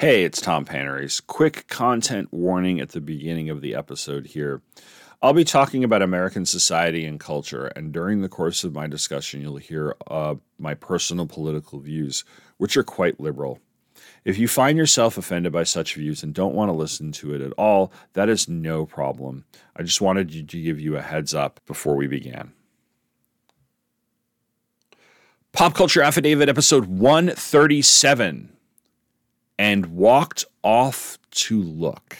Hey, it's Tom Panarese. Quick content warning at the beginning of the episode here. I'll be talking about American society and culture, and during the course of my discussion, you'll hear uh, my personal political views, which are quite liberal. If you find yourself offended by such views and don't want to listen to it at all, that is no problem. I just wanted to give you a heads up before we began. Pop Culture Affidavit, episode 137 and walked off to look.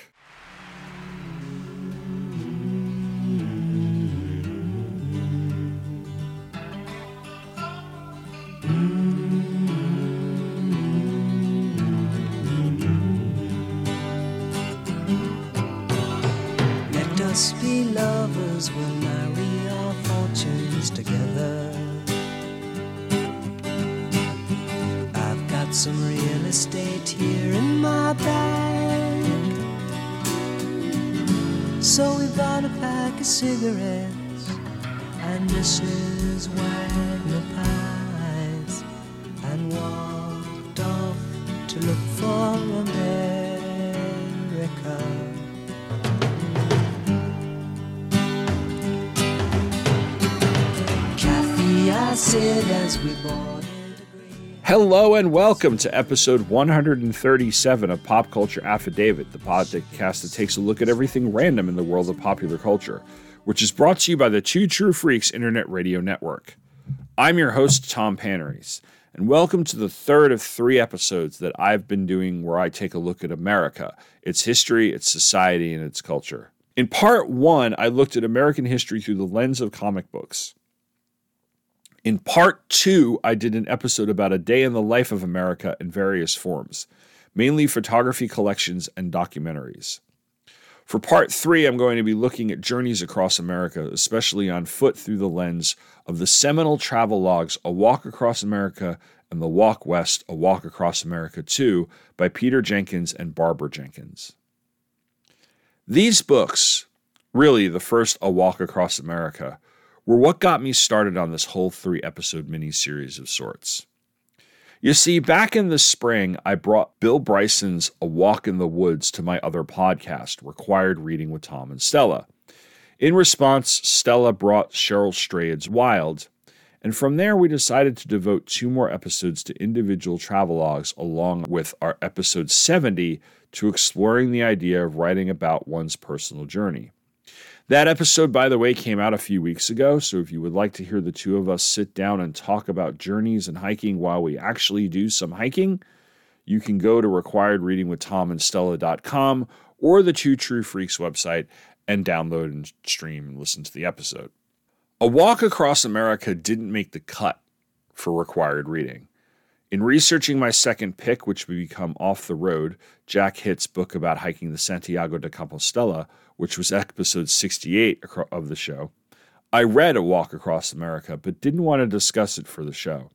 Let us be lovers, we'll marry our fortunes together. I've got some real estate here in my bag. So we bought a pack of cigarettes and Mrs. Wagner pies and walked off to look for America. I said as we great Hello and welcome to episode 137 of Pop Culture Affidavit, the podcast that takes a look at everything random in the world of popular culture, which is brought to you by the Two True Freaks Internet Radio Network. I'm your host, Tom Panarese, and welcome to the third of three episodes that I've been doing where I take a look at America, its history, its society, and its culture. In part one, I looked at American history through the lens of comic books. In part two, I did an episode about a day in the life of America in various forms, mainly photography collections and documentaries. For part three, I'm going to be looking at journeys across America, especially on foot through the lens of the seminal travel logs A Walk Across America and The Walk West, A Walk Across America 2 by Peter Jenkins and Barbara Jenkins. These books, really the first A Walk Across America, were what got me started on this whole three episode mini series of sorts. You see, back in the spring, I brought Bill Bryson's A Walk in the Woods to my other podcast, Required Reading with Tom and Stella. In response, Stella brought Cheryl Strayed's Wild, and from there we decided to devote two more episodes to individual travelogues along with our episode 70 to exploring the idea of writing about one's personal journey. That episode, by the way, came out a few weeks ago. So if you would like to hear the two of us sit down and talk about journeys and hiking while we actually do some hiking, you can go to requiredreadingwithtomandstella.com or the Two True Freaks website and download and stream and listen to the episode. A Walk Across America didn't make the cut for required reading. In researching my second pick, which would become Off the Road, Jack Hitt's book about hiking the Santiago de Compostela, which was episode 68 of the show, I read A Walk Across America, but didn't want to discuss it for the show.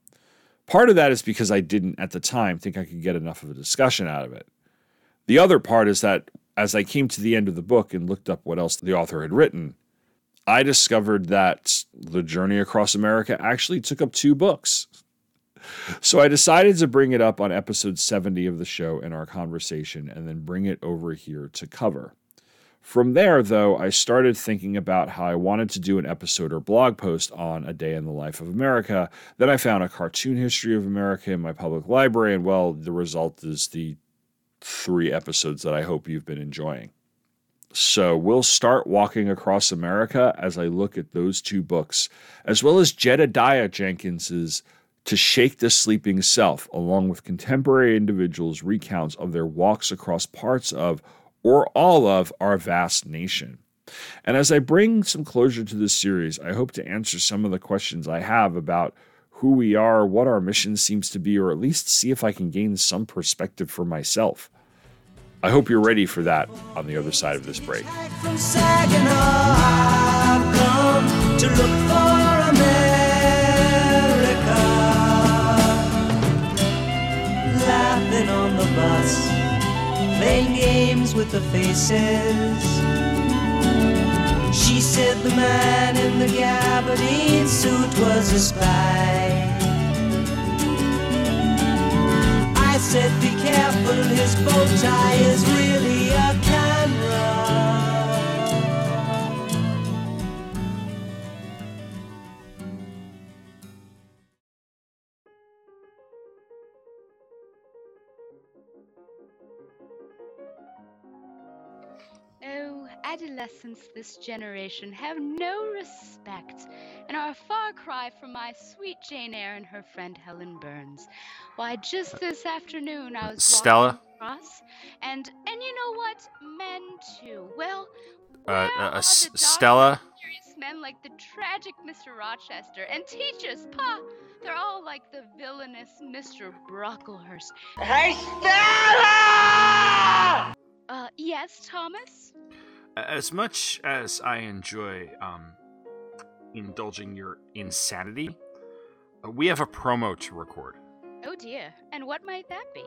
Part of that is because I didn't, at the time, think I could get enough of a discussion out of it. The other part is that as I came to the end of the book and looked up what else the author had written, I discovered that The Journey Across America actually took up two books. So I decided to bring it up on episode 70 of the show in our conversation and then bring it over here to cover. From there, though, I started thinking about how I wanted to do an episode or blog post on a day in the life of America. Then I found a cartoon history of America in my public library, and well, the result is the three episodes that I hope you've been enjoying. So we'll start walking across America as I look at those two books, as well as Jedediah Jenkins's To Shake the Sleeping Self, along with contemporary individuals' recounts of their walks across parts of or all of our vast nation. And as I bring some closure to this series, I hope to answer some of the questions I have about who we are, what our mission seems to be, or at least see if I can gain some perspective for myself. I hope you're ready for that on the other side of this break. Playing games with the faces. She said the man in the gabardine suit was a spy. I said, Be careful, his bow tie is really a adolescents this generation have no respect and are a far cry from my sweet Jane Eyre and her friend Helen Burns. Why, just this afternoon I was Stella? walking across, and and you know what? Men too. Well, Uh, where uh, are S- the dark, Stella? mysterious men like the tragic Mr. Rochester and teachers? Pa, they're all like the villainous Mr. Brocklehurst. Hey, Stella! Uh, yes, Thomas. As much as I enjoy um, indulging your insanity, uh, we have a promo to record. Oh dear. And what might that be?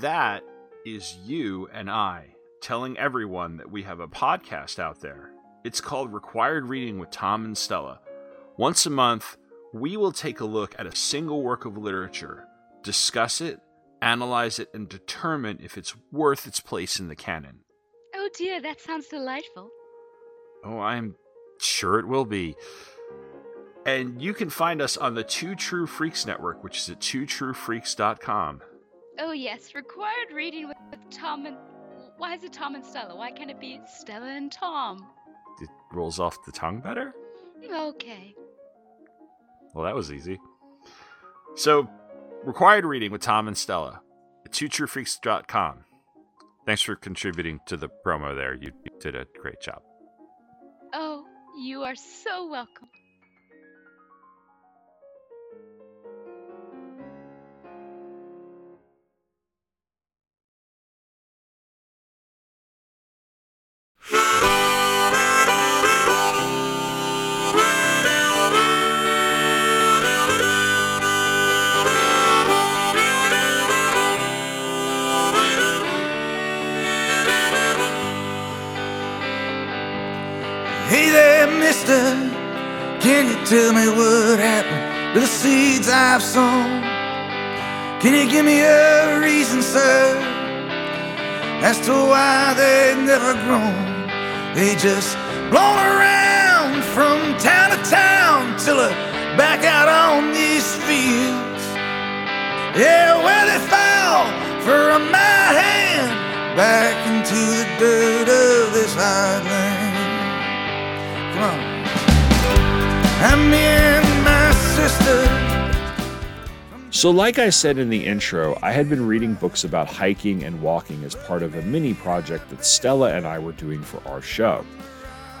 That is you and I telling everyone that we have a podcast out there. It's called Required Reading with Tom and Stella. Once a month, we will take a look at a single work of literature, discuss it, analyze it, and determine if it's worth its place in the canon. Oh dear, that sounds delightful. Oh, I'm sure it will be. And you can find us on the Two True Freaks Network, which is at twotruefreaks.com. Oh yes, required reading with, Tom and why is it Tom and Stella? Why can't it be Stella and Tom? It rolls off the tongue better? Okay. Well, that was easy. So, required reading with Tom and Stella at twotruefreaks.com. Thanks for contributing to the promo there. You did a great job. Oh, you are so welcome. Me a reason, sir, as to why they've never grown? They just blown around from town to town till they're back out on these fields. Yeah, where they fell for my hand back into the dirt of this hard land. Come on. I'm in my sister. So, like I said in the intro, I had been reading books about hiking and walking as part of a mini project that Stella and I were doing for our show.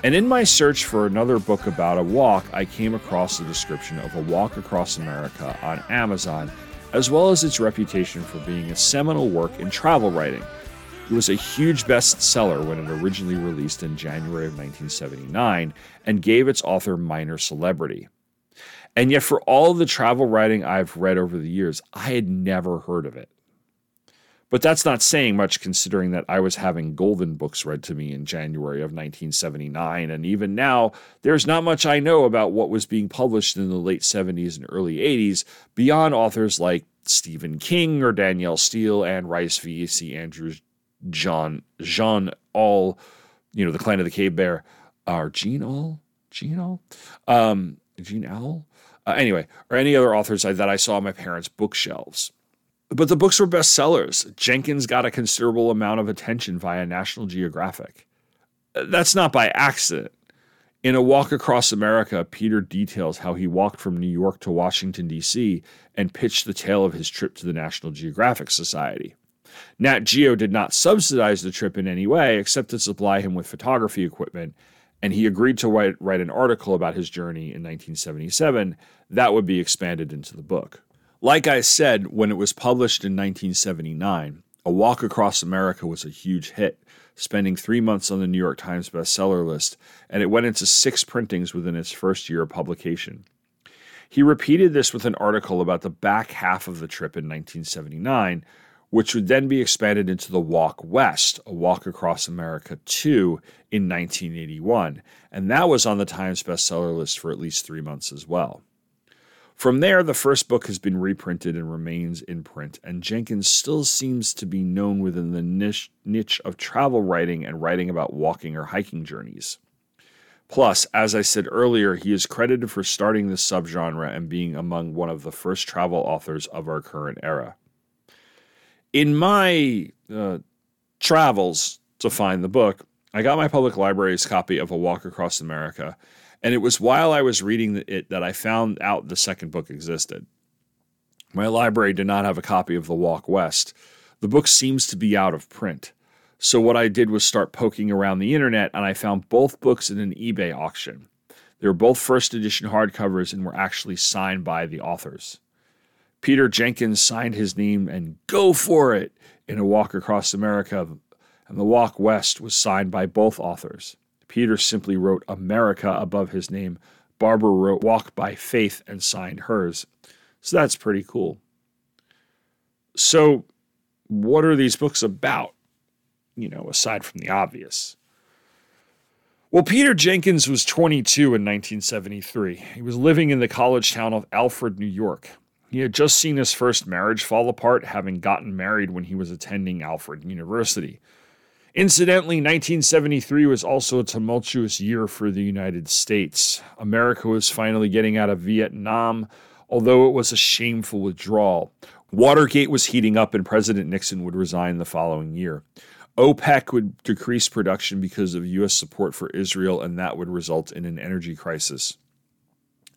And in my search for another book about a walk, I came across the description of A Walk Across America on Amazon, as well as its reputation for being a seminal work in travel writing. It was a huge bestseller when it originally released in January of 1979 and gave its author minor celebrity. And yet, for all the travel writing I've read over the years, I had never heard of it. But that's not saying much considering that I was having golden books read to me in January of 1979, and even now, there's not much I know about what was being published in the late 70s and early 80s beyond authors like Stephen King or Danielle Steel, Anne Rice, V.C. Andrews, John, Jean All, you know, the Clan of the Cave Bear, or Jean All, Jean All, um, Jean Owl. Uh, anyway, or any other authors that I saw on my parents' bookshelves. But the books were bestsellers. Jenkins got a considerable amount of attention via National Geographic. Uh, That's not by accident. In A Walk Across America, Peter details how he walked from New York to Washington, D.C., and pitched the tale of his trip to the National Geographic Society. Nat Geo did not subsidize the trip in any way except to supply him with photography equipment, and he agreed to write, write an article about his journey in 1977 that would be expanded into the book. Like I said, when it was published in 1979, A Walk Across America was a huge hit, spending three months on the New York Times bestseller list, and it went into six printings within its first year of publication. He repeated this with an article about the back half of the trip in 1979, which would then be expanded into The Walk West, A Walk Across America 2 in 1981, and that was on the Times bestseller list for at least three months as well. From there, the first book has been reprinted and remains in print, and Jenkins still seems to be known within the niche, niche of travel writing and writing about walking or hiking journeys. Plus, as I said earlier, he is credited for starting this subgenre and being among one of the first travel authors of our current era. In my uh, travels to find the book, I got my public library's copy of A Walk Across America and it was while I was reading it that I found out the second book existed. My library did not have a copy of The Walk West. The book seems to be out of print. So, what I did was start poking around the internet, and I found both books in an eBay auction. They were both first edition hardcovers and were actually signed by the authors. Peter Jenkins signed his name and Go For It in A Walk Across America, and The Walk West was signed by both authors. Peter simply wrote America above his name. Barbara wrote Walk by Faith and signed hers. So that's pretty cool. So, what are these books about? You know, aside from the obvious. Well, Peter Jenkins was 22 in 1973. He was living in the college town of Alfred, New York. He had just seen his first marriage fall apart, having gotten married when he was attending Alfred University. Incidentally, 1973 was also a tumultuous year for the United States. America was finally getting out of Vietnam, although it was a shameful withdrawal. Watergate was heating up, and President Nixon would resign the following year. OPEC would decrease production because of U.S. support for Israel, and that would result in an energy crisis.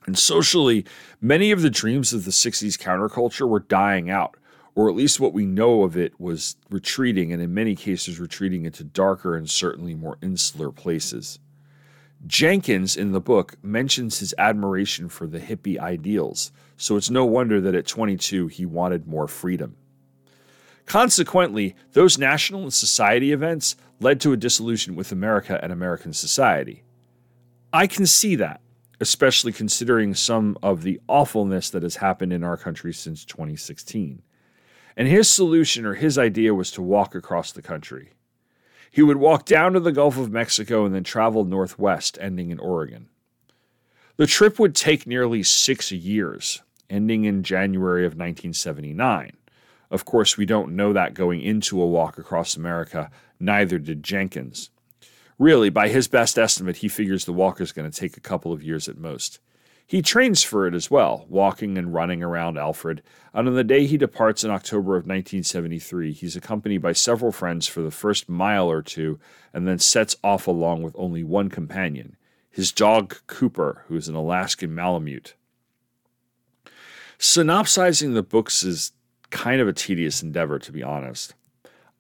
And socially, many of the dreams of the 60s counterculture were dying out or at least what we know of it was retreating, and in many cases, retreating into darker and certainly more insular places. Jenkins in the book mentions his admiration for the hippie ideals, so it's no wonder that at 22 he wanted more freedom. Consequently, those national and society events led to a disillusion with America and American society. I can see that, especially considering some of the awfulness that has happened in our country since 2016 and his solution or his idea was to walk across the country. He would walk down to the Gulf of Mexico and then travel northwest, ending in Oregon. The trip would take nearly six years, ending in January of 1979. Of course, we don't know that going into a walk across America, neither did Jenkins. Really, by his best estimate, he figures the walk is going to take a couple of years at most. He trains for it as well, walking and running around Alfred, and on the day he departs in October of 1973, he's accompanied by several friends for the first mile or two and then sets off along with only one companion, his dog Cooper, who is an Alaskan Malamute. Synopsizing the books is kind of a tedious endeavor, to be honest.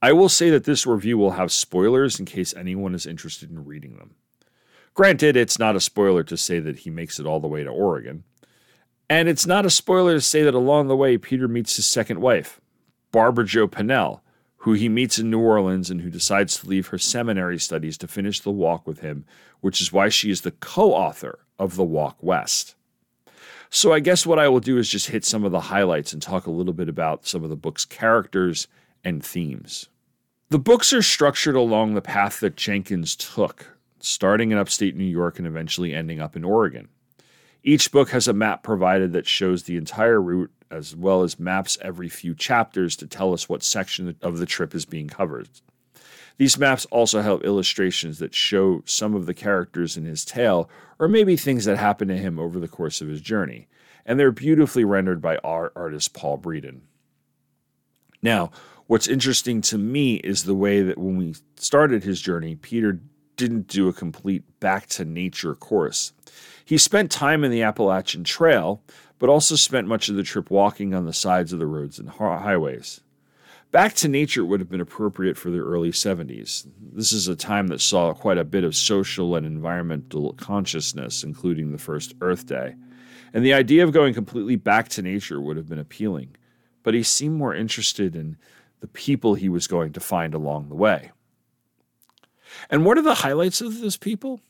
I will say that this review will have spoilers in case anyone is interested in reading them. Granted, it's not a spoiler to say that he makes it all the way to Oregon. And it's not a spoiler to say that along the way, Peter meets his second wife, Barbara Jo Pennell, who he meets in New Orleans and who decides to leave her seminary studies to finish the walk with him, which is why she is the co author of The Walk West. So I guess what I will do is just hit some of the highlights and talk a little bit about some of the book's characters and themes. The books are structured along the path that Jenkins took starting in upstate New York and eventually ending up in Oregon. Each book has a map provided that shows the entire route, as well as maps every few chapters to tell us what section of the trip is being covered. These maps also have illustrations that show some of the characters in his tale, or maybe things that happened to him over the course of his journey, and they're beautifully rendered by our artist Paul Breeden. Now, what's interesting to me is the way that when we started his journey, Peter didn't do a complete back to nature course. He spent time in the Appalachian Trail, but also spent much of the trip walking on the sides of the roads and highways. Back to nature would have been appropriate for the early 70s. This is a time that saw quite a bit of social and environmental consciousness, including the first Earth Day. And the idea of going completely back to nature would have been appealing. But he seemed more interested in the people he was going to find along the way. And what are the highlights of this people?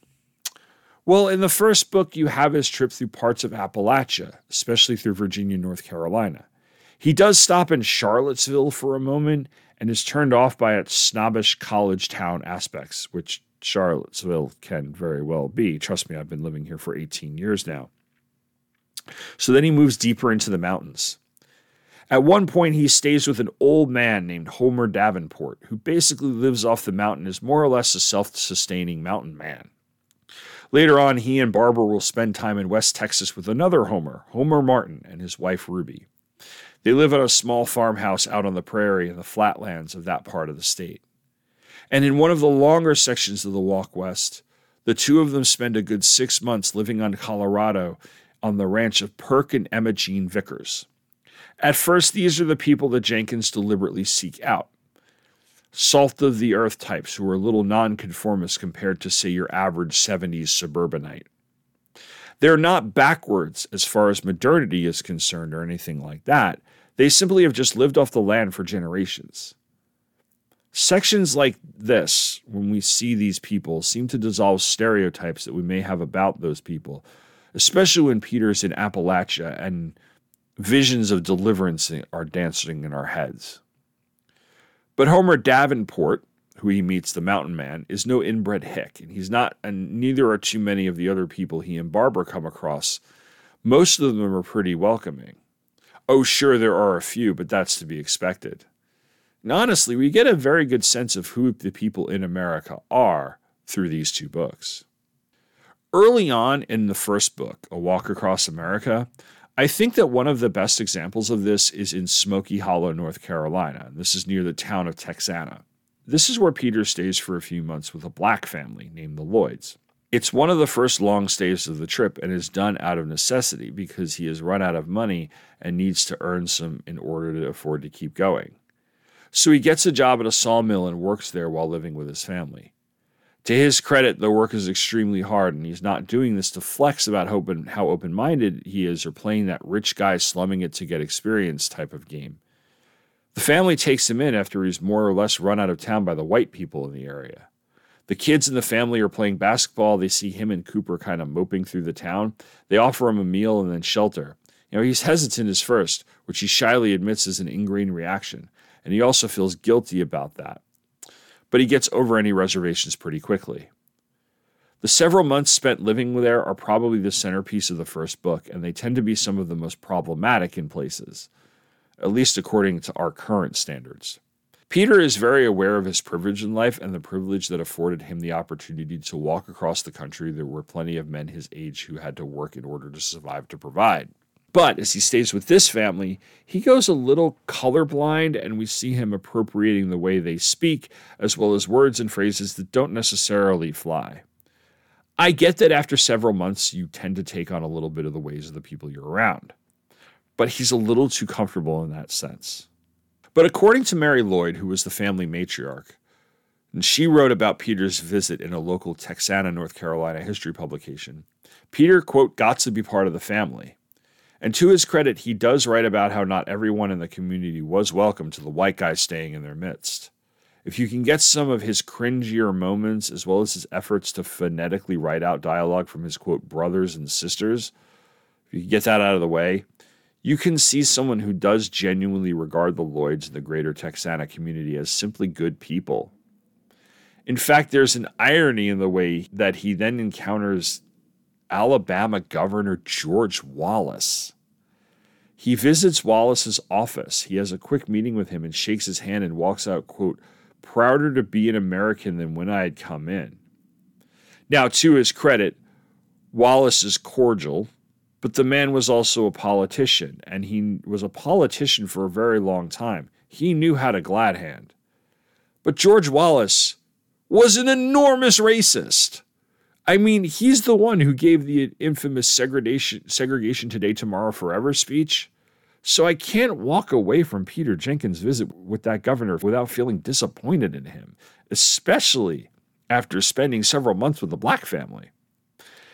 Well, in the first book, you have his trip through parts of Appalachia, especially through Virginia, North Carolina. He does stop in Charlottesville for a moment and is turned off by its snobbish college town aspects, which Charlottesville can very well be. Trust me, I've been living here for 18 years now. So then he moves deeper into the mountains. At one point, he stays with an old man named Homer Davenport, who basically lives off the mountain as more or less a self sustaining mountain man. Later on, he and Barbara will spend time in West Texas with another Homer, Homer Martin, and his wife Ruby. They live in a small farmhouse out on the prairie in the flatlands of that part of the state. And in one of the longer sections of the Walk West, the two of them spend a good six months living on Colorado on the ranch of Perk and Emma Jean Vickers. At first, these are the people that Jenkins deliberately seek out. Salt of the earth types who are a little nonconformist compared to, say, your average 70s suburbanite. They're not backwards as far as modernity is concerned or anything like that. They simply have just lived off the land for generations. Sections like this, when we see these people, seem to dissolve stereotypes that we may have about those people, especially when Peter's in Appalachia and visions of deliverance are dancing in our heads. But Homer Davenport, who he meets, the mountain man, is no inbred hick, and he's not, and neither are too many of the other people he and Barbara come across. Most of them are pretty welcoming. Oh, sure, there are a few, but that's to be expected. And honestly, we get a very good sense of who the people in America are through these two books. Early on in the first book, A Walk Across America, I think that one of the best examples of this is in Smoky Hollow, North Carolina. This is near the town of Texana. This is where Peter stays for a few months with a black family named the Lloyds. It's one of the first long stays of the trip and is done out of necessity because he has run out of money and needs to earn some in order to afford to keep going. So he gets a job at a sawmill and works there while living with his family. To his credit, the work is extremely hard, and he's not doing this to flex about how open minded he is or playing that rich guy slumming it to get experience type of game. The family takes him in after he's more or less run out of town by the white people in the area. The kids in the family are playing basketball. They see him and Cooper kind of moping through the town. They offer him a meal and then shelter. You know, he's hesitant at first, which he shyly admits is an ingrained reaction, and he also feels guilty about that but he gets over any reservations pretty quickly. The several months spent living there are probably the centerpiece of the first book, and they tend to be some of the most problematic in places, at least according to our current standards. Peter is very aware of his privilege in life and the privilege that afforded him the opportunity to walk across the country. There were plenty of men his age who had to work in order to survive to provide. But as he stays with this family, he goes a little colorblind, and we see him appropriating the way they speak, as well as words and phrases that don't necessarily fly. I get that after several months, you tend to take on a little bit of the ways of the people you're around. But he's a little too comfortable in that sense. But according to Mary Lloyd, who was the family matriarch, and she wrote about Peter's visit in a local Texana, North Carolina history publication, Peter, quote, got to be part of the family. And to his credit, he does write about how not everyone in the community was welcome to the white guy staying in their midst. If you can get some of his cringier moments, as well as his efforts to phonetically write out dialogue from his quote brothers and sisters, if you can get that out of the way, you can see someone who does genuinely regard the Lloyds and the greater Texana community as simply good people. In fact, there's an irony in the way that he then encounters Alabama Governor George Wallace. He visits Wallace's office. He has a quick meeting with him and shakes his hand and walks out, quote, prouder to be an American than when I had come in. Now, to his credit, Wallace is cordial, but the man was also a politician, and he was a politician for a very long time. He knew how to glad hand. But George Wallace was an enormous racist. I mean, he's the one who gave the infamous segregation segregation today, tomorrow, forever speech. So I can't walk away from Peter Jenkins' visit with that governor without feeling disappointed in him, especially after spending several months with the black family.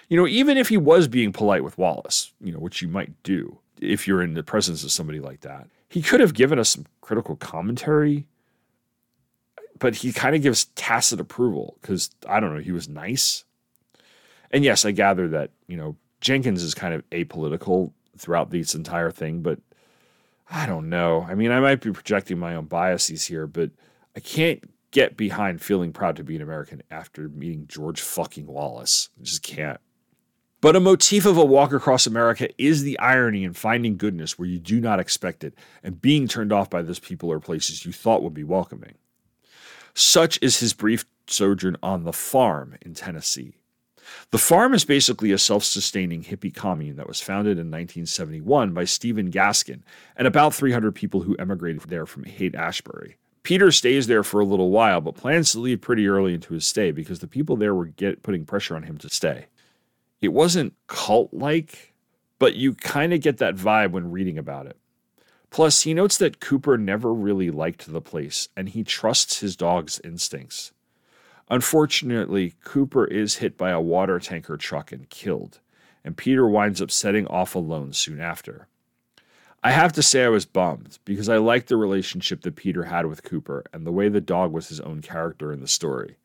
You know, even if he was being polite with Wallace, you know, which you might do if you're in the presence of somebody like that, he could have given us some critical commentary, but he kind of gives tacit approval because I don't know, he was nice and yes, I gather that, you know, Jenkins is kind of apolitical throughout this entire thing, but I don't know. I mean, I might be projecting my own biases here, but I can't get behind feeling proud to be an American after meeting George fucking Wallace. I just can't. But a motif of a walk across America is the irony in finding goodness where you do not expect it and being turned off by those people or places you thought would be welcoming. Such is his brief sojourn on the farm in Tennessee. The farm is basically a self sustaining hippie commune that was founded in 1971 by Stephen Gaskin and about 300 people who emigrated there from Haight Ashbury. Peter stays there for a little while, but plans to leave pretty early into his stay because the people there were get, putting pressure on him to stay. It wasn't cult like, but you kind of get that vibe when reading about it. Plus, he notes that Cooper never really liked the place and he trusts his dog's instincts. Unfortunately, Cooper is hit by a water tanker truck and killed, and Peter winds up setting off alone soon after. I have to say I was bummed because I liked the relationship that Peter had with Cooper and the way the dog was his own character in the story.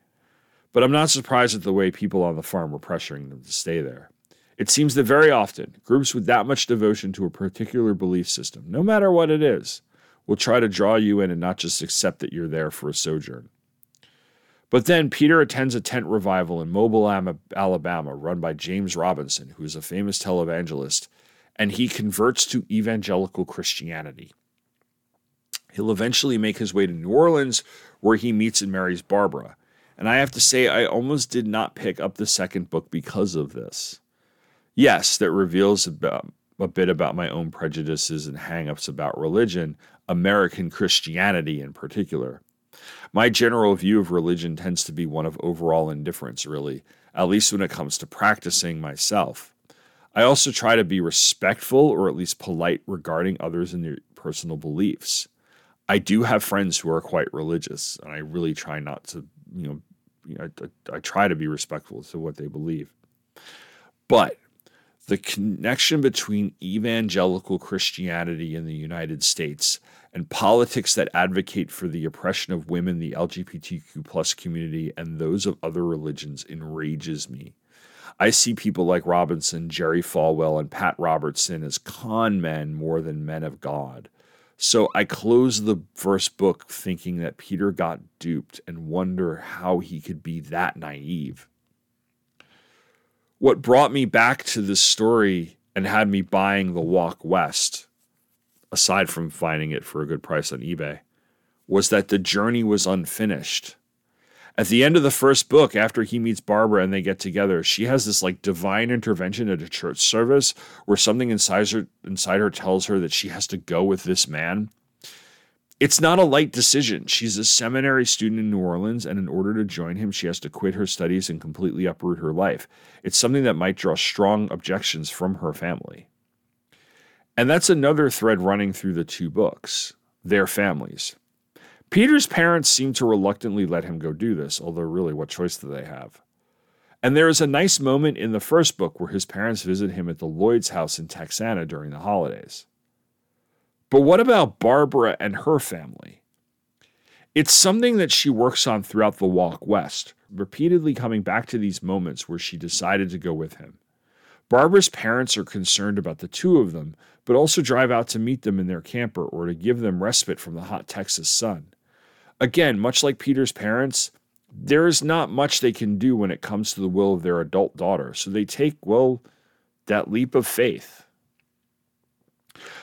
But I'm not surprised at the way people on the farm were pressuring them to stay there. It seems that very often, groups with that much devotion to a particular belief system, no matter what it is, will try to draw you in and not just accept that you're there for a sojourn. But then Peter attends a tent revival in Mobile, Alabama, run by James Robinson, who is a famous televangelist, and he converts to evangelical Christianity. He'll eventually make his way to New Orleans, where he meets and marries Barbara. And I have to say, I almost did not pick up the second book because of this. Yes, that reveals about, a bit about my own prejudices and hangups about religion, American Christianity in particular. My general view of religion tends to be one of overall indifference, really, at least when it comes to practicing myself. I also try to be respectful or at least polite regarding others and their personal beliefs. I do have friends who are quite religious, and I really try not to, you know, you know I, I try to be respectful to what they believe. But the connection between evangelical Christianity in the United States and politics that advocate for the oppression of women, the LGBTQ plus community, and those of other religions enrages me. I see people like Robinson, Jerry Falwell, and Pat Robertson as con men more than men of God. So I close the first book thinking that Peter got duped and wonder how he could be that naive. What brought me back to this story and had me buying The Walk West aside from finding it for a good price on eBay, was that the journey was unfinished. At the end of the first book, after he meets Barbara and they get together, she has this like divine intervention at a church service where something inside her inside her tells her that she has to go with this man. It's not a light decision. She's a seminary student in New Orleans, and in order to join him, she has to quit her studies and completely uproot her life. It's something that might draw strong objections from her family. And that's another thread running through the two books their families. Peter's parents seem to reluctantly let him go do this, although, really, what choice do they have? And there is a nice moment in the first book where his parents visit him at the Lloyd's house in Texana during the holidays. But what about Barbara and her family? It's something that she works on throughout the walk west, repeatedly coming back to these moments where she decided to go with him. Barbara's parents are concerned about the two of them, but also drive out to meet them in their camper or to give them respite from the hot Texas sun. Again, much like Peter's parents, there is not much they can do when it comes to the will of their adult daughter, so they take, well, that leap of faith.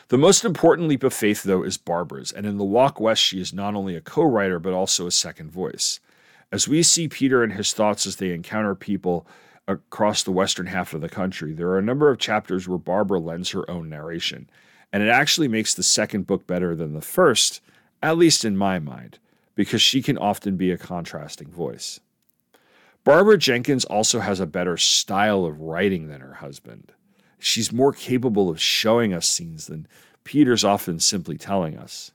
The most important leap of faith, though, is Barbara's, and in The Walk West, she is not only a co writer, but also a second voice. As we see Peter and his thoughts as they encounter people across the western half of the country, there are a number of chapters where Barbara lends her own narration, and it actually makes the second book better than the first, at least in my mind, because she can often be a contrasting voice. Barbara Jenkins also has a better style of writing than her husband. She's more capable of showing us scenes than Peter's often simply telling us.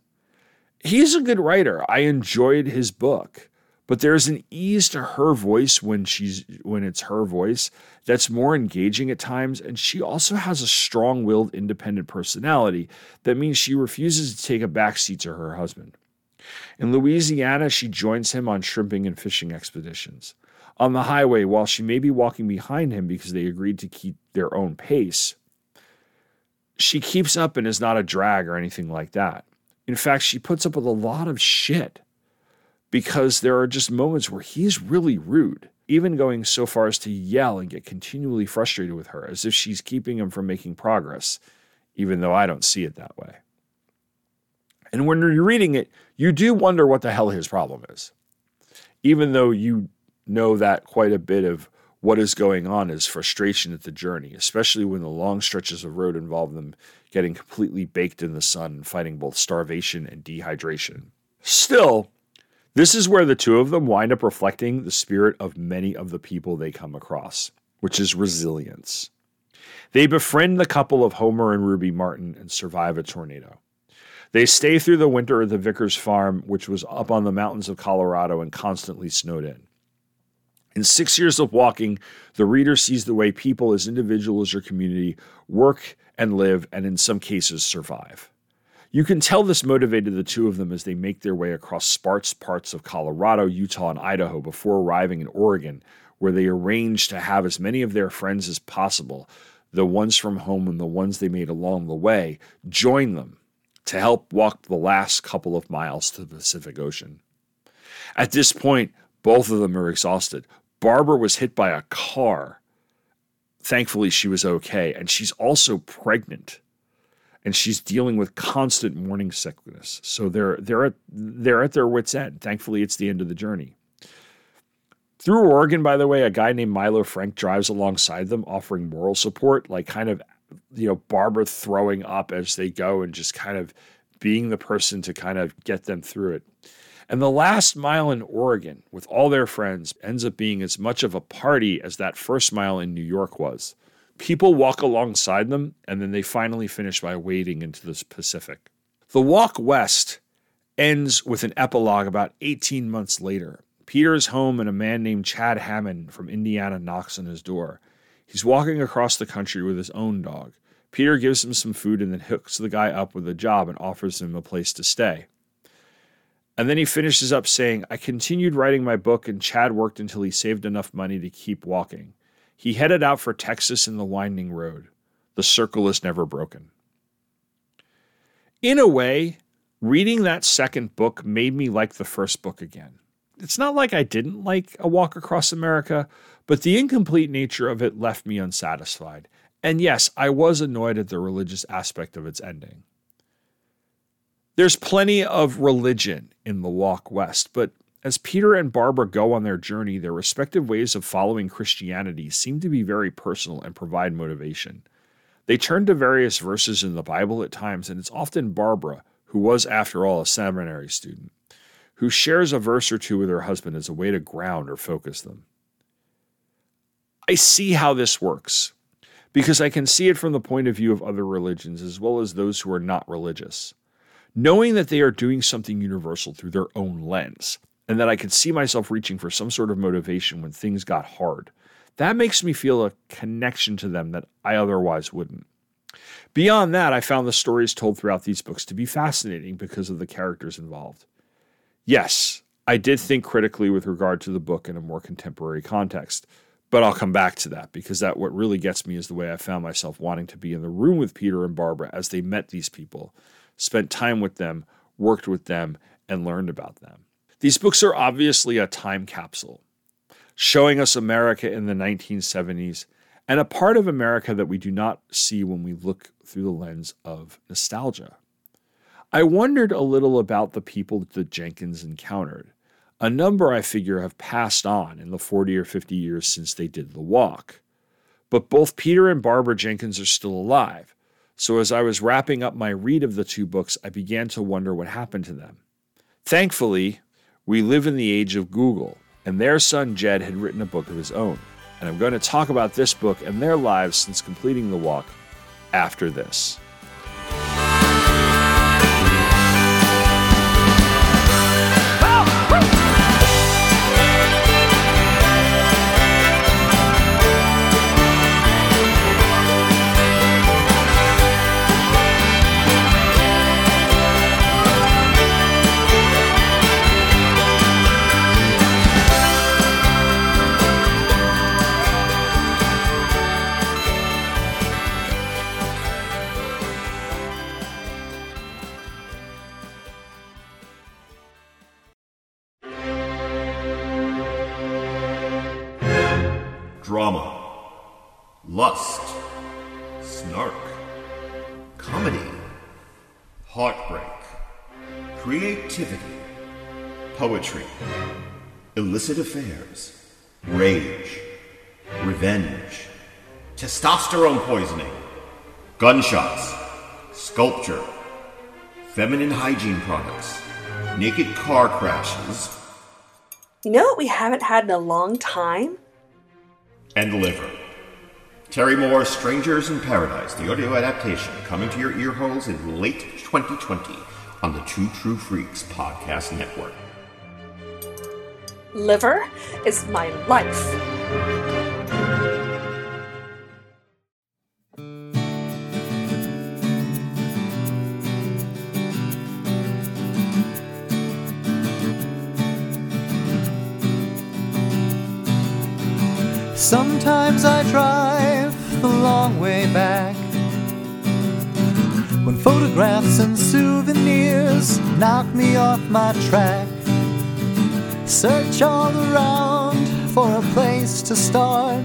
He's a good writer. I enjoyed his book but there's an ease to her voice when she's when it's her voice that's more engaging at times and she also has a strong-willed independent personality that means she refuses to take a backseat to her husband. In louisiana she joins him on shrimping and fishing expeditions on the highway while she may be walking behind him because they agreed to keep their own pace. She keeps up and is not a drag or anything like that. In fact she puts up with a lot of shit because there are just moments where he's really rude. even going so far as to yell and get continually frustrated with her, as if she's keeping him from making progress, even though I don't see it that way. And when you're reading it, you do wonder what the hell his problem is, even though you know that quite a bit of what is going on is frustration at the journey, especially when the long stretches of road involve them getting completely baked in the sun and fighting both starvation and dehydration. Still, this is where the two of them wind up reflecting the spirit of many of the people they come across, which is resilience. They befriend the couple of Homer and Ruby Martin and survive a tornado. They stay through the winter at the Vickers farm, which was up on the mountains of Colorado and constantly snowed in. In six years of walking, the reader sees the way people, as individuals or community, work and live, and in some cases, survive. You can tell this motivated the two of them as they make their way across sparse parts of Colorado, Utah, and Idaho before arriving in Oregon, where they arrange to have as many of their friends as possible, the ones from home and the ones they made along the way, join them to help walk the last couple of miles to the Pacific Ocean. At this point, both of them are exhausted. Barbara was hit by a car. Thankfully, she was okay. And she's also pregnant. And she's dealing with constant morning sickness. So they're they're at they're at their wits' end. Thankfully, it's the end of the journey. Through Oregon, by the way, a guy named Milo Frank drives alongside them, offering moral support, like kind of you know, Barbara throwing up as they go and just kind of being the person to kind of get them through it. And the last mile in Oregon with all their friends ends up being as much of a party as that first mile in New York was. People walk alongside them, and then they finally finish by wading into the Pacific. The walk west ends with an epilogue about 18 months later. Peter is home, and a man named Chad Hammond from Indiana knocks on his door. He's walking across the country with his own dog. Peter gives him some food and then hooks the guy up with a job and offers him a place to stay. And then he finishes up saying, I continued writing my book, and Chad worked until he saved enough money to keep walking. He headed out for Texas in the winding road. The circle is never broken. In a way, reading that second book made me like the first book again. It's not like I didn't like A Walk Across America, but the incomplete nature of it left me unsatisfied. And yes, I was annoyed at the religious aspect of its ending. There's plenty of religion in the walk west, but as Peter and Barbara go on their journey, their respective ways of following Christianity seem to be very personal and provide motivation. They turn to various verses in the Bible at times, and it's often Barbara, who was, after all, a seminary student, who shares a verse or two with her husband as a way to ground or focus them. I see how this works because I can see it from the point of view of other religions as well as those who are not religious knowing that they are doing something universal through their own lens, and that I could see myself reaching for some sort of motivation when things got hard. That makes me feel a connection to them that I otherwise wouldn't. Beyond that, I found the stories told throughout these books to be fascinating because of the characters involved. Yes, I did think critically with regard to the book in a more contemporary context, but I'll come back to that because that what really gets me is the way I found myself wanting to be in the room with Peter and Barbara as they met these people spent time with them, worked with them, and learned about them. These books are obviously a time capsule, showing us America in the 1970s and a part of America that we do not see when we look through the lens of nostalgia. I wondered a little about the people that Jenkins encountered. A number I figure have passed on in the 40 or 50 years since they did the walk. But both Peter and Barbara Jenkins are still alive, so as I was wrapping up my read of the two books, I began to wonder what happened to them. Thankfully, we live in the age of Google, and their son Jed had written a book of his own. And I'm going to talk about this book and their lives since completing the walk after this. Illicit affairs, rage, revenge, testosterone poisoning, gunshots, sculpture, feminine hygiene products, naked car crashes, You know what we haven't had in a long time? and liver. Terry Moore's Strangers in Paradise, the audio adaptation, coming to your ear holes in late 2020 on the Two True Freaks podcast network. Liver is my life. Sometimes I drive the long way back. When photographs and souvenirs knock me off my track. Search all around for a place to start.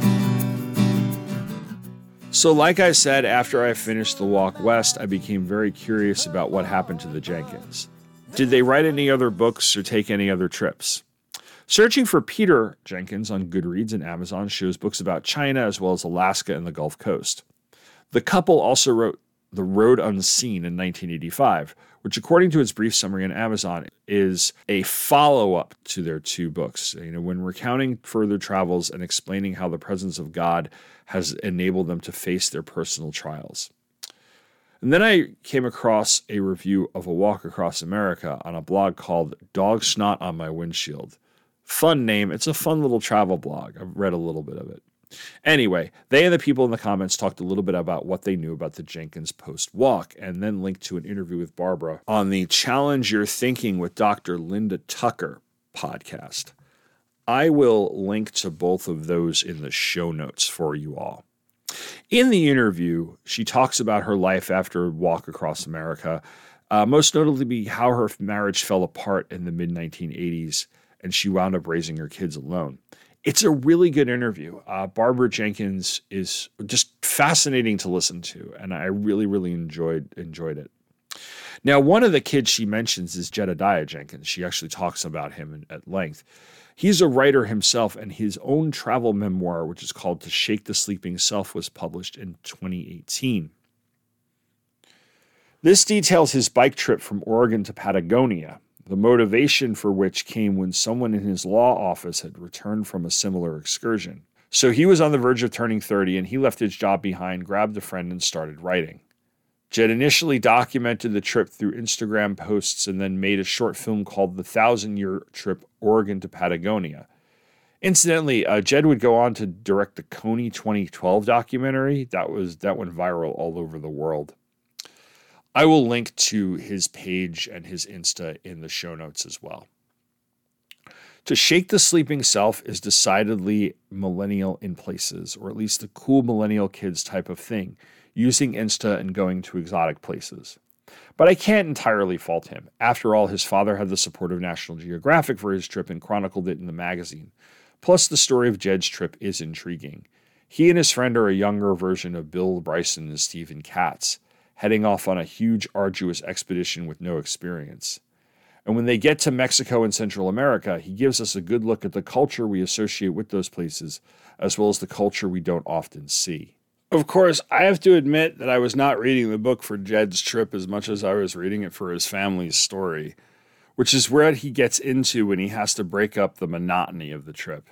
So, like I said, after I finished The Walk West, I became very curious about what happened to the Jenkins. Did they write any other books or take any other trips? Searching for Peter Jenkins on Goodreads and Amazon shows books about China as well as Alaska and the Gulf Coast. The couple also wrote The Road Unseen in 1985, which, according to its brief summary on Amazon, is a follow up to their two books. You know, when recounting further travels and explaining how the presence of God has enabled them to face their personal trials. And then I came across a review of A Walk Across America on a blog called Dog Snot on My Windshield. Fun name. It's a fun little travel blog. I've read a little bit of it. Anyway, they and the people in the comments talked a little bit about what they knew about the Jenkins post walk and then linked to an interview with Barbara on the Challenge Your Thinking with Dr. Linda Tucker podcast. I will link to both of those in the show notes for you all. In the interview, she talks about her life after a Walk Across America, uh, most notably how her marriage fell apart in the mid 1980s and she wound up raising her kids alone. It's a really good interview. Uh, Barbara Jenkins is just fascinating to listen to, and I really, really enjoyed enjoyed it. Now, one of the kids she mentions is Jedidiah Jenkins. She actually talks about him at length. He's a writer himself, and his own travel memoir, which is called To Shake the Sleeping Self, was published in 2018. This details his bike trip from Oregon to Patagonia, the motivation for which came when someone in his law office had returned from a similar excursion. So he was on the verge of turning 30 and he left his job behind, grabbed a friend, and started writing. Jed initially documented the trip through Instagram posts and then made a short film called The Thousand Year Trip Oregon to Patagonia. Incidentally, uh, Jed would go on to direct the Kony 2012 documentary that was that went viral all over the world. I will link to his page and his Insta in the show notes as well. To shake the sleeping self is decidedly millennial in places, or at least the cool millennial kids type of thing, using Insta and going to exotic places. But I can't entirely fault him. After all, his father had the support of National Geographic for his trip and chronicled it in the magazine. Plus, the story of Jed's trip is intriguing. He and his friend are a younger version of Bill Bryson and Stephen Katz heading off on a huge, arduous expedition with no experience. And when they get to Mexico and Central America, he gives us a good look at the culture we associate with those places, as well as the culture we don't often see. Of course, I have to admit that I was not reading the book for Jed's trip as much as I was reading it for his family's story, which is where he gets into when he has to break up the monotony of the trip.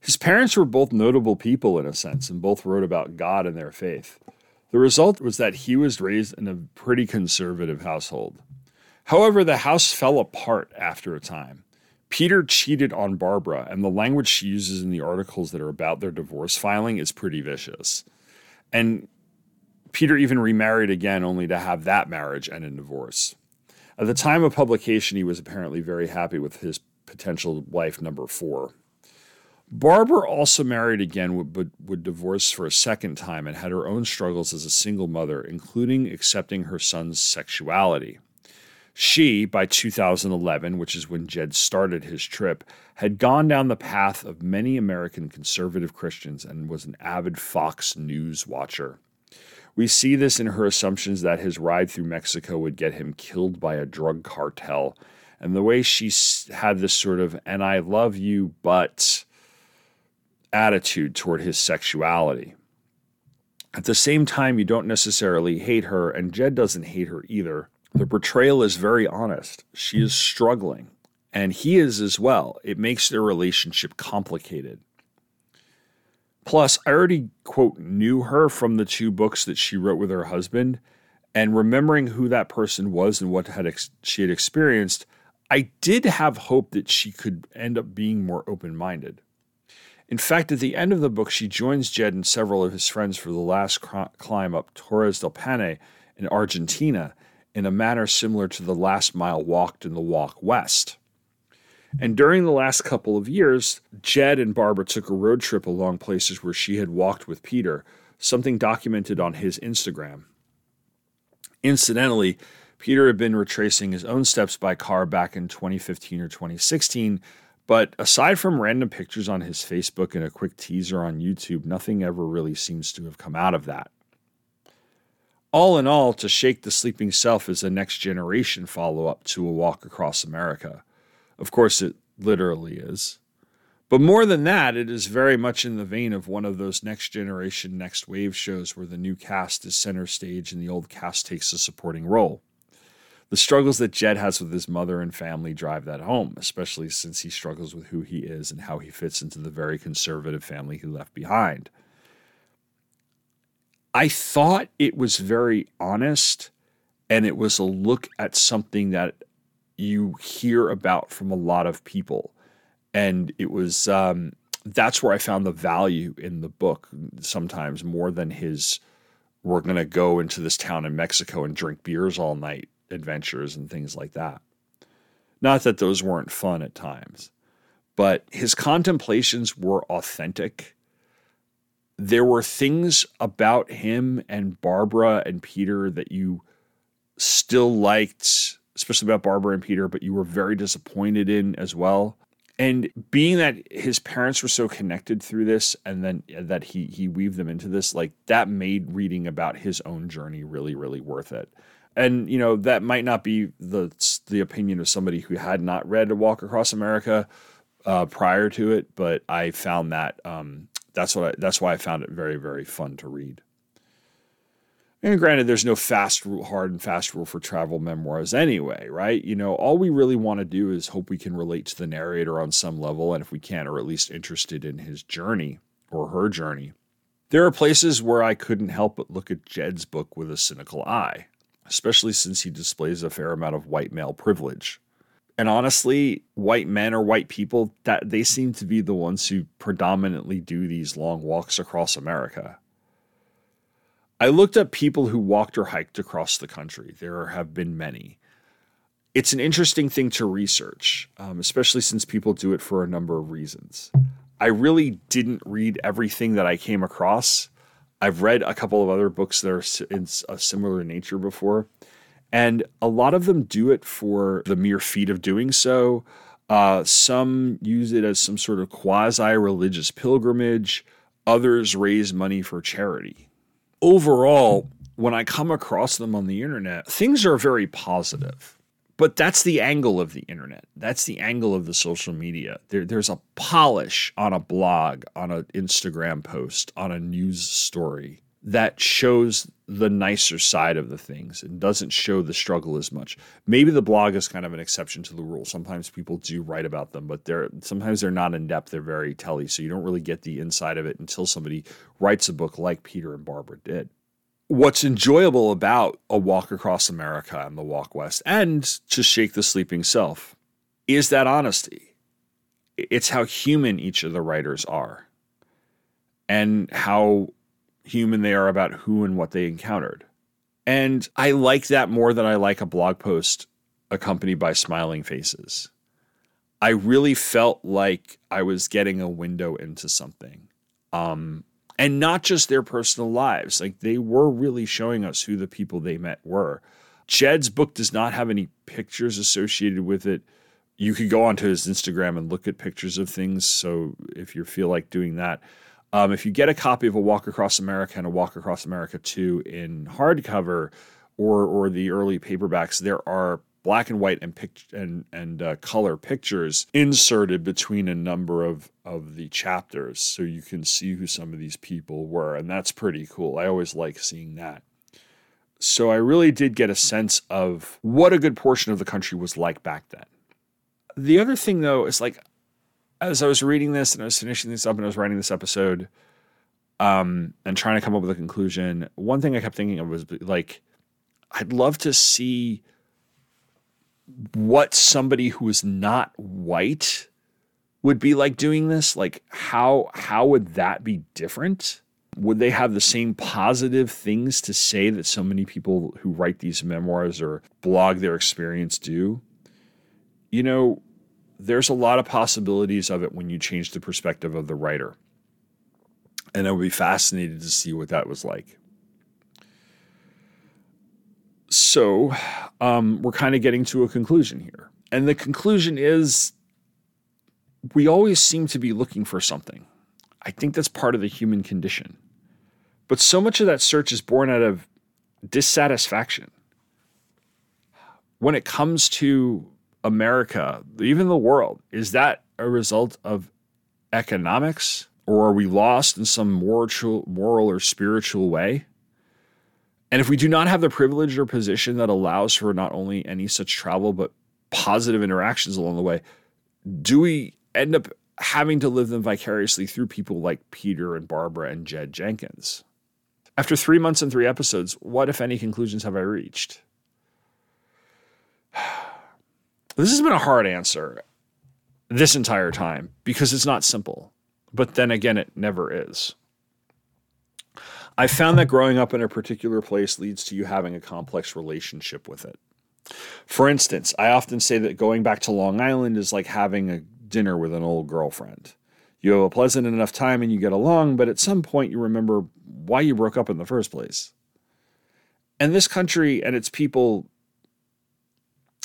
His parents were both notable people in a sense, and both wrote about God and their faith. The result was that he was raised in a pretty conservative household. However, the house fell apart after a time. Peter cheated on Barbara, and the language she uses in the articles that are about their divorce filing is pretty vicious. And Peter even remarried again, only to have that marriage end in divorce. At the time of publication, he was apparently very happy with his potential wife number four. Barbara also married again, but would divorce for a second time and had her own struggles as a single mother, including accepting her son's sexuality. She, by 2011, which is when Jed started his trip, had gone down the path of many American conservative Christians and was an avid Fox News watcher. We see this in her assumptions that his ride through Mexico would get him killed by a drug cartel, and the way she had this sort of, and I love you, but attitude toward his sexuality. At the same time, you don't necessarily hate her, and Jed doesn't hate her either. The portrayal is very honest. She is struggling, and he is as well. It makes their relationship complicated. Plus, I already, quote, knew her from the two books that she wrote with her husband, and remembering who that person was and what had ex- she had experienced, I did have hope that she could end up being more open minded. In fact, at the end of the book, she joins Jed and several of his friends for the last climb up Torres del Paine in Argentina in a manner similar to the last mile walked in the Walk West. And during the last couple of years, Jed and Barbara took a road trip along places where she had walked with Peter, something documented on his Instagram. Incidentally, Peter had been retracing his own steps by car back in 2015 or 2016, but aside from random pictures on his Facebook and a quick teaser on YouTube, nothing ever really seems to have come out of that. All in all, To Shake the Sleeping Self is a next generation follow up to A Walk Across America. Of course, it literally is. But more than that, it is very much in the vein of one of those next generation, next wave shows where the new cast is center stage and the old cast takes a supporting role. The struggles that Jed has with his mother and family drive that home, especially since he struggles with who he is and how he fits into the very conservative family he left behind. I thought it was very honest and it was a look at something that you hear about from a lot of people. And it was, um, that's where I found the value in the book sometimes more than his, we're going to go into this town in Mexico and drink beers all night adventures and things like that. Not that those weren't fun at times, but his contemplations were authentic there were things about him and Barbara and Peter that you still liked, especially about Barbara and Peter, but you were very disappointed in as well. And being that his parents were so connected through this and then that he he weaved them into this, like that made reading about his own journey really, really worth it. And you know, that might not be the the opinion of somebody who had not read A Walk Across America uh, prior to it, but I found that um, that's what I, that's why I found it very very fun to read. And granted, there's no fast rule, hard and fast rule for travel memoirs anyway, right? You know, all we really want to do is hope we can relate to the narrator on some level, and if we can, or at least interested in his journey or her journey. There are places where I couldn't help but look at Jed's book with a cynical eye, especially since he displays a fair amount of white male privilege. And honestly, white men or white people that they seem to be the ones who predominantly do these long walks across America. I looked up people who walked or hiked across the country. There have been many. It's an interesting thing to research, um, especially since people do it for a number of reasons. I really didn't read everything that I came across. I've read a couple of other books that are in a similar nature before, and a lot of them do it for the mere feat of doing so. Uh, some use it as some sort of quasi religious pilgrimage, others raise money for charity. Overall, when I come across them on the internet, things are very positive. But that's the angle of the internet. That's the angle of the social media. There, there's a polish on a blog, on an Instagram post, on a news story that shows the nicer side of the things and doesn't show the struggle as much. Maybe the blog is kind of an exception to the rule. Sometimes people do write about them, but they're sometimes they're not in depth. They're very telly, so you don't really get the inside of it until somebody writes a book like Peter and Barbara did. What's enjoyable about a walk across America and the Walk West and to shake the sleeping self is that honesty. It's how human each of the writers are and how human they are about who and what they encountered. And I like that more than I like a blog post accompanied by smiling faces. I really felt like I was getting a window into something. Um, and not just their personal lives. Like they were really showing us who the people they met were. Jed's book does not have any pictures associated with it. You could go onto his Instagram and look at pictures of things. So if you feel like doing that, um, if you get a copy of A Walk Across America and A Walk Across America 2 in hardcover or or the early paperbacks, there are black and white and and and uh, color pictures inserted between a number of of the chapters, so you can see who some of these people were, and that's pretty cool. I always like seeing that. So I really did get a sense of what a good portion of the country was like back then. The other thing, though, is like as I was reading this and I was finishing this up and I was writing this episode, um, and trying to come up with a conclusion, one thing I kept thinking of was like, I'd love to see what somebody who is not white would be like doing this? Like how how would that be different? Would they have the same positive things to say that so many people who write these memoirs or blog their experience do? You know there's a lot of possibilities of it when you change the perspective of the writer. And i would be fascinated to see what that was like so um, we're kind of getting to a conclusion here. And the conclusion is we always seem to be looking for something. I think that's part of the human condition. But so much of that search is born out of dissatisfaction. When it comes to America, even the world, is that a result of economics? Or are we lost in some moral, moral or spiritual way? And if we do not have the privilege or position that allows for not only any such travel, but positive interactions along the way, do we end up having to live them vicariously through people like Peter and Barbara and Jed Jenkins? After three months and three episodes, what, if any, conclusions have I reached? This has been a hard answer this entire time because it's not simple. But then again, it never is. I found that growing up in a particular place leads to you having a complex relationship with it. For instance, I often say that going back to Long Island is like having a dinner with an old girlfriend. You have a pleasant enough time and you get along, but at some point you remember why you broke up in the first place. And this country and its people,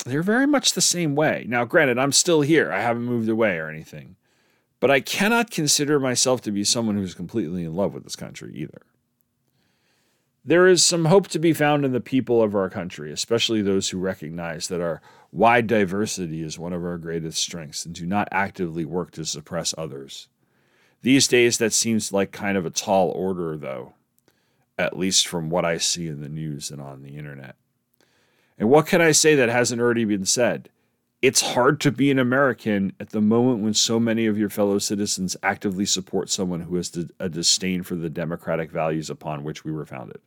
they're very much the same way. Now, granted, I'm still here, I haven't moved away or anything, but I cannot consider myself to be someone who's completely in love with this country either. There is some hope to be found in the people of our country, especially those who recognize that our wide diversity is one of our greatest strengths and do not actively work to suppress others. These days, that seems like kind of a tall order, though, at least from what I see in the news and on the internet. And what can I say that hasn't already been said? It's hard to be an American at the moment when so many of your fellow citizens actively support someone who has a disdain for the democratic values upon which we were founded.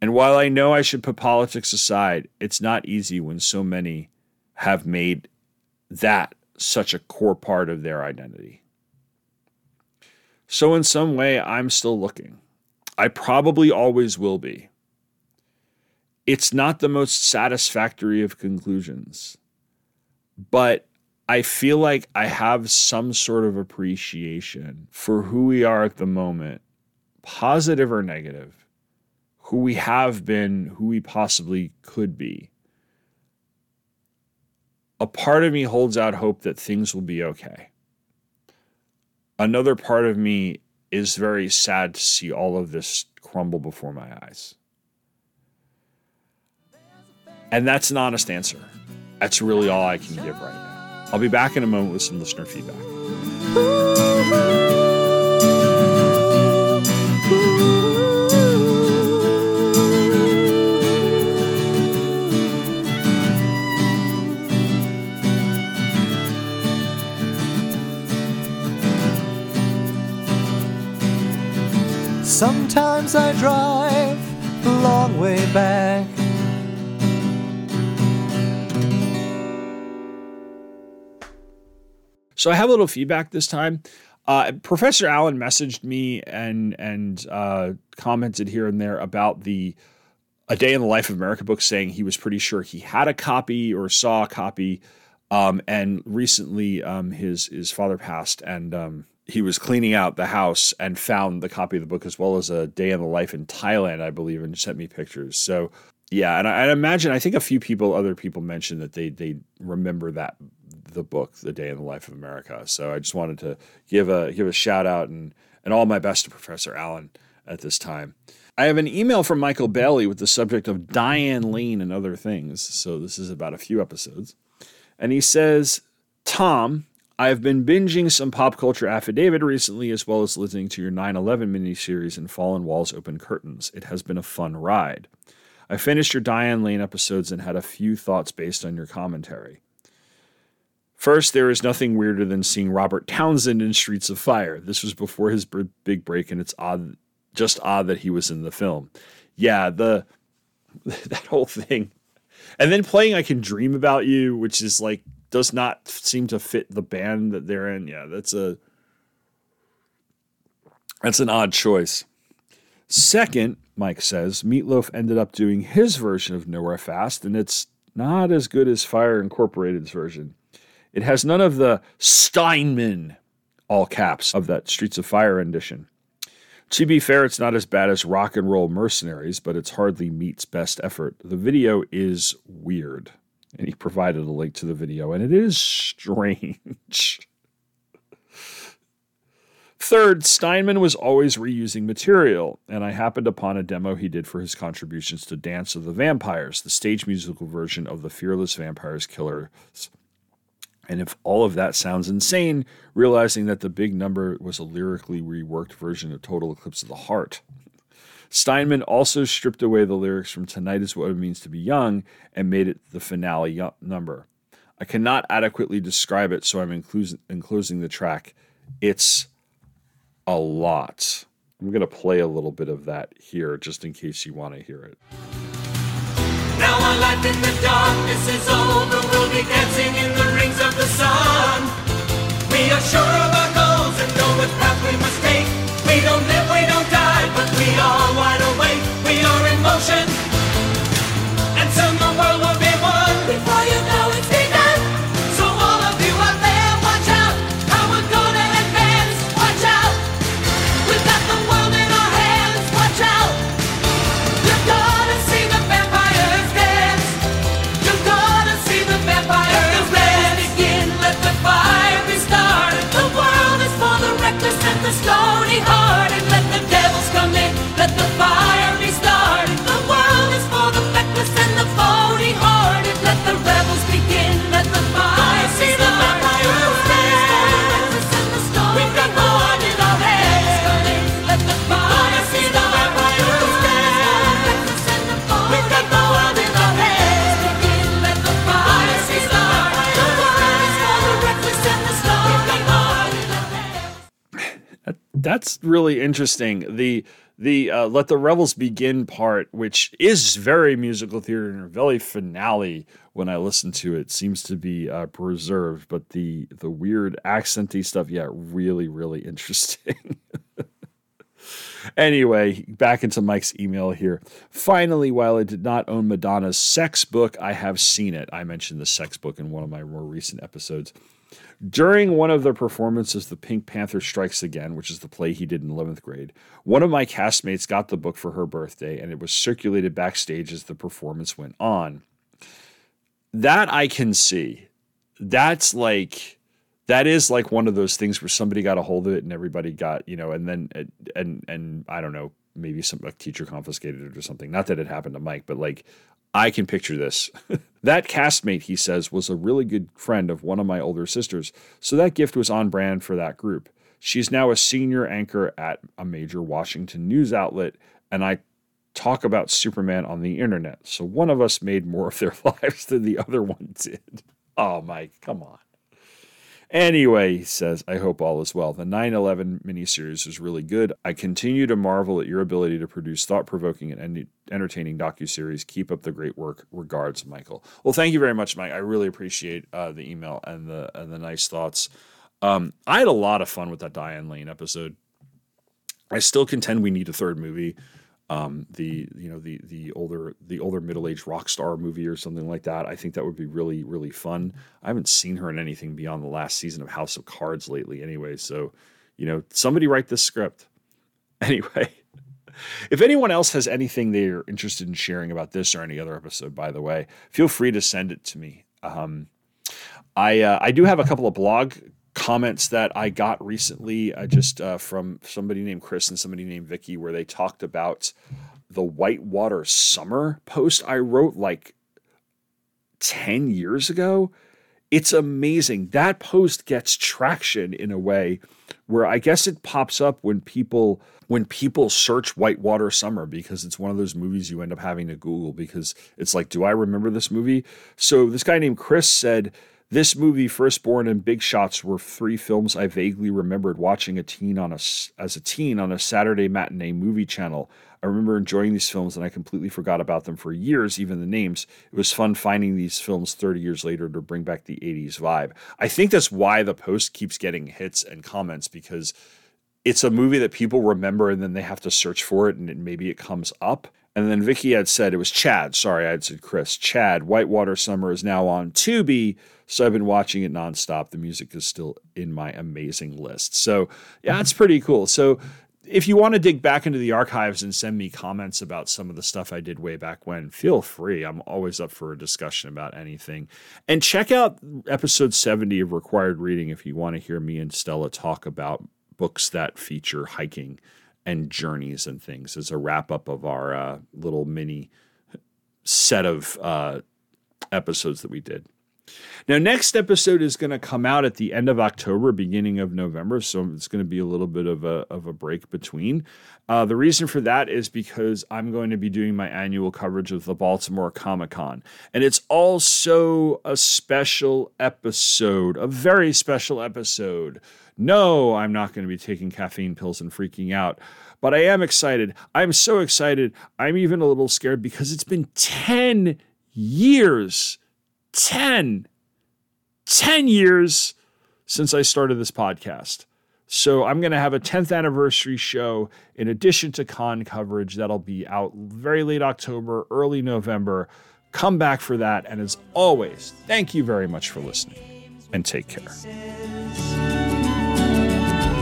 And while I know I should put politics aside, it's not easy when so many have made that such a core part of their identity. So, in some way, I'm still looking. I probably always will be. It's not the most satisfactory of conclusions, but I feel like I have some sort of appreciation for who we are at the moment, positive or negative who we have been, who we possibly could be. A part of me holds out hope that things will be okay. Another part of me is very sad to see all of this crumble before my eyes. And that's an honest answer. That's really all I can give right now. I'll be back in a moment with some listener feedback. Sometimes I drive the long way back. So I have a little feedback this time. Uh, Professor Allen messaged me and and uh, commented here and there about the A Day in the Life of America book, saying he was pretty sure he had a copy or saw a copy. Um, and recently, um, his his father passed, and um, he was cleaning out the house and found the copy of the book as well as a day in the life in Thailand, I believe, and sent me pictures. So yeah, and I, I imagine I think a few people, other people mentioned that they they remember that the book, The Day in the Life of America. So I just wanted to give a give a shout out and and all my best to Professor Allen at this time. I have an email from Michael Bailey with the subject of Diane Lane and other things. So this is about a few episodes. And he says, Tom, I have been binging some pop culture affidavit recently, as well as listening to your 9 11 miniseries and Fallen Walls Open Curtains. It has been a fun ride. I finished your Diane Lane episodes and had a few thoughts based on your commentary. First, there is nothing weirder than seeing Robert Townsend in Streets of Fire. This was before his big break, and it's odd, just odd that he was in the film. Yeah, the that whole thing, and then playing "I Can Dream About You," which is like does not seem to fit the band that they're in. Yeah, that's a that's an odd choice. Second, Mike says, Meatloaf ended up doing his version of Nowhere Fast, and it's not as good as Fire Incorporated's version. It has none of the Steinman, all caps, of that Streets of Fire rendition. To be fair, it's not as bad as Rock and Roll Mercenaries, but it's hardly Meat's best effort. The video is weird. And he provided a link to the video, and it is strange. Third, Steinman was always reusing material, and I happened upon a demo he did for his contributions to Dance of the Vampires, the stage musical version of the Fearless Vampires Killers and if all of that sounds insane, realizing that the big number was a lyrically reworked version of Total Eclipse of the Heart. Steinman also stripped away the lyrics from Tonight is What It Means to Be Young and made it the finale number. I cannot adequately describe it, so I'm enclosing the track. It's a lot. I'm going to play a little bit of that here just in case you want to hear it. Now our life in the darkness is over. We'll be dancing in the the sun. We are sure of our goals and know which path we must take. We don't live, we don't die, but we are Really interesting. The the uh, let the rebels begin part, which is very musical theater and very finale. When I listen to it, seems to be uh, preserved, but the the weird accenty stuff, yeah, really really interesting. Anyway, back into Mike's email here. Finally, while I did not own Madonna's sex book, I have seen it. I mentioned the sex book in one of my more recent episodes. During one of the performances, The Pink Panther Strikes Again, which is the play he did in 11th grade, one of my castmates got the book for her birthday and it was circulated backstage as the performance went on. That I can see. That's like that is like one of those things where somebody got a hold of it and everybody got, you know, and then and and I don't know, maybe some a teacher confiscated it or something. Not that it happened to Mike, but like I can picture this. that castmate, he says, was a really good friend of one of my older sisters, so that gift was on brand for that group. She's now a senior anchor at a major Washington news outlet, and I talk about Superman on the internet. So one of us made more of their lives than the other one did. Oh, Mike, come on. Anyway, he says, I hope all is well. The 9 11 miniseries is really good. I continue to marvel at your ability to produce thought provoking and en- entertaining docuseries. Keep up the great work. Regards, Michael. Well, thank you very much, Mike. I really appreciate uh, the email and the, and the nice thoughts. Um, I had a lot of fun with that Diane Lane episode. I still contend we need a third movie. Um, the you know the the older the older middle aged rock star movie or something like that. I think that would be really really fun. I haven't seen her in anything beyond the last season of House of Cards lately, anyway. So, you know, somebody write this script. Anyway, if anyone else has anything they're interested in sharing about this or any other episode, by the way, feel free to send it to me. Um, I uh, I do have a couple of blog comments that I got recently, uh, just uh, from somebody named Chris and somebody named Vicky, where they talked about the Whitewater Summer post I wrote like 10 years ago. It's amazing. That post gets traction in a way where I guess it pops up when people when people search Whitewater Summer because it's one of those movies you end up having to Google because it's like, do I remember this movie? So this guy named Chris said this movie, Firstborn and Big Shots, were three films I vaguely remembered watching a teen on a as a teen on a Saturday matinee movie channel. I remember enjoying these films and I completely forgot about them for years, even the names. It was fun finding these films 30 years later to bring back the 80s vibe. I think that's why the post keeps getting hits and comments because it's a movie that people remember and then they have to search for it and it, maybe it comes up. And then Vicky had said, it was Chad, sorry, I had said Chris. Chad, Whitewater Summer is now on Tubi. So I've been watching it nonstop. The music is still in my amazing list. So yeah, it's pretty cool. So if you want to dig back into the archives and send me comments about some of the stuff I did way back when, feel free. I'm always up for a discussion about anything. And check out episode 70 of Required Reading if you want to hear me and Stella talk about books that feature hiking and journeys and things as a wrap up of our uh, little mini set of uh, episodes that we did. Now, next episode is going to come out at the end of October, beginning of November, so it's going to be a little bit of a of a break between. Uh, the reason for that is because I'm going to be doing my annual coverage of the Baltimore Comic Con, and it's also a special episode, a very special episode. No, I'm not going to be taking caffeine pills and freaking out. But I am excited. I'm so excited. I'm even a little scared because it's been 10 years 10, 10 years since I started this podcast. So I'm going to have a 10th anniversary show in addition to con coverage that'll be out very late October, early November. Come back for that. And as always, thank you very much for listening and take care.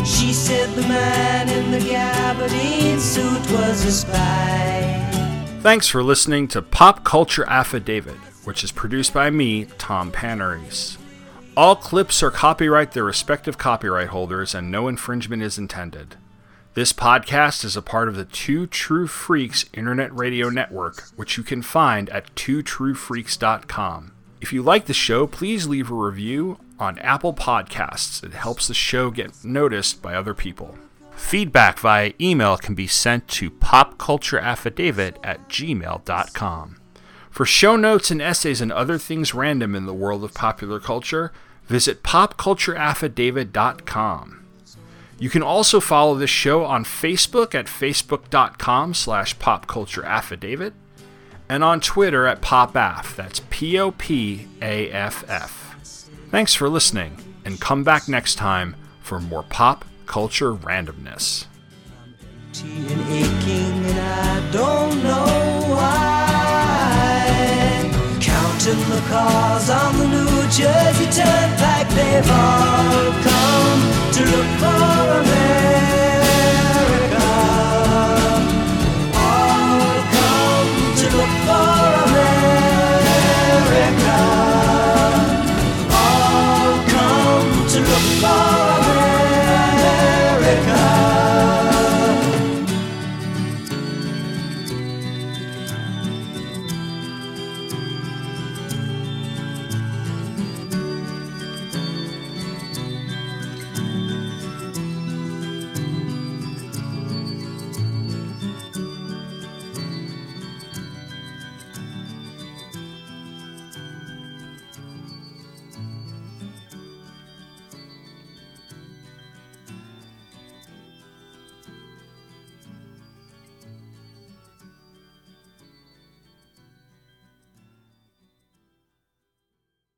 She said the man in the gabardine suit was a spy. Thanks for listening to Pop Culture Affidavit which is produced by me, Tom Panarese. All clips are copyright their respective copyright holders and no infringement is intended. This podcast is a part of the Two True Freaks Internet Radio Network, which you can find at twotruefreaks.com. If you like the show, please leave a review on Apple Podcasts. It helps the show get noticed by other people. Feedback via email can be sent to popcultureaffidavit at gmail.com. For show notes and essays and other things random in the world of popular culture, visit popcultureaffidavit.com. You can also follow this show on Facebook at facebook.com slash popcultureaffidavit and on Twitter at popaff, that's P-O-P-A-F-F. Thanks for listening, and come back next time for more pop culture randomness. Counting the cars on the New Jersey Turnpike, they've all come to look for America. All come to look for America. All come to look for.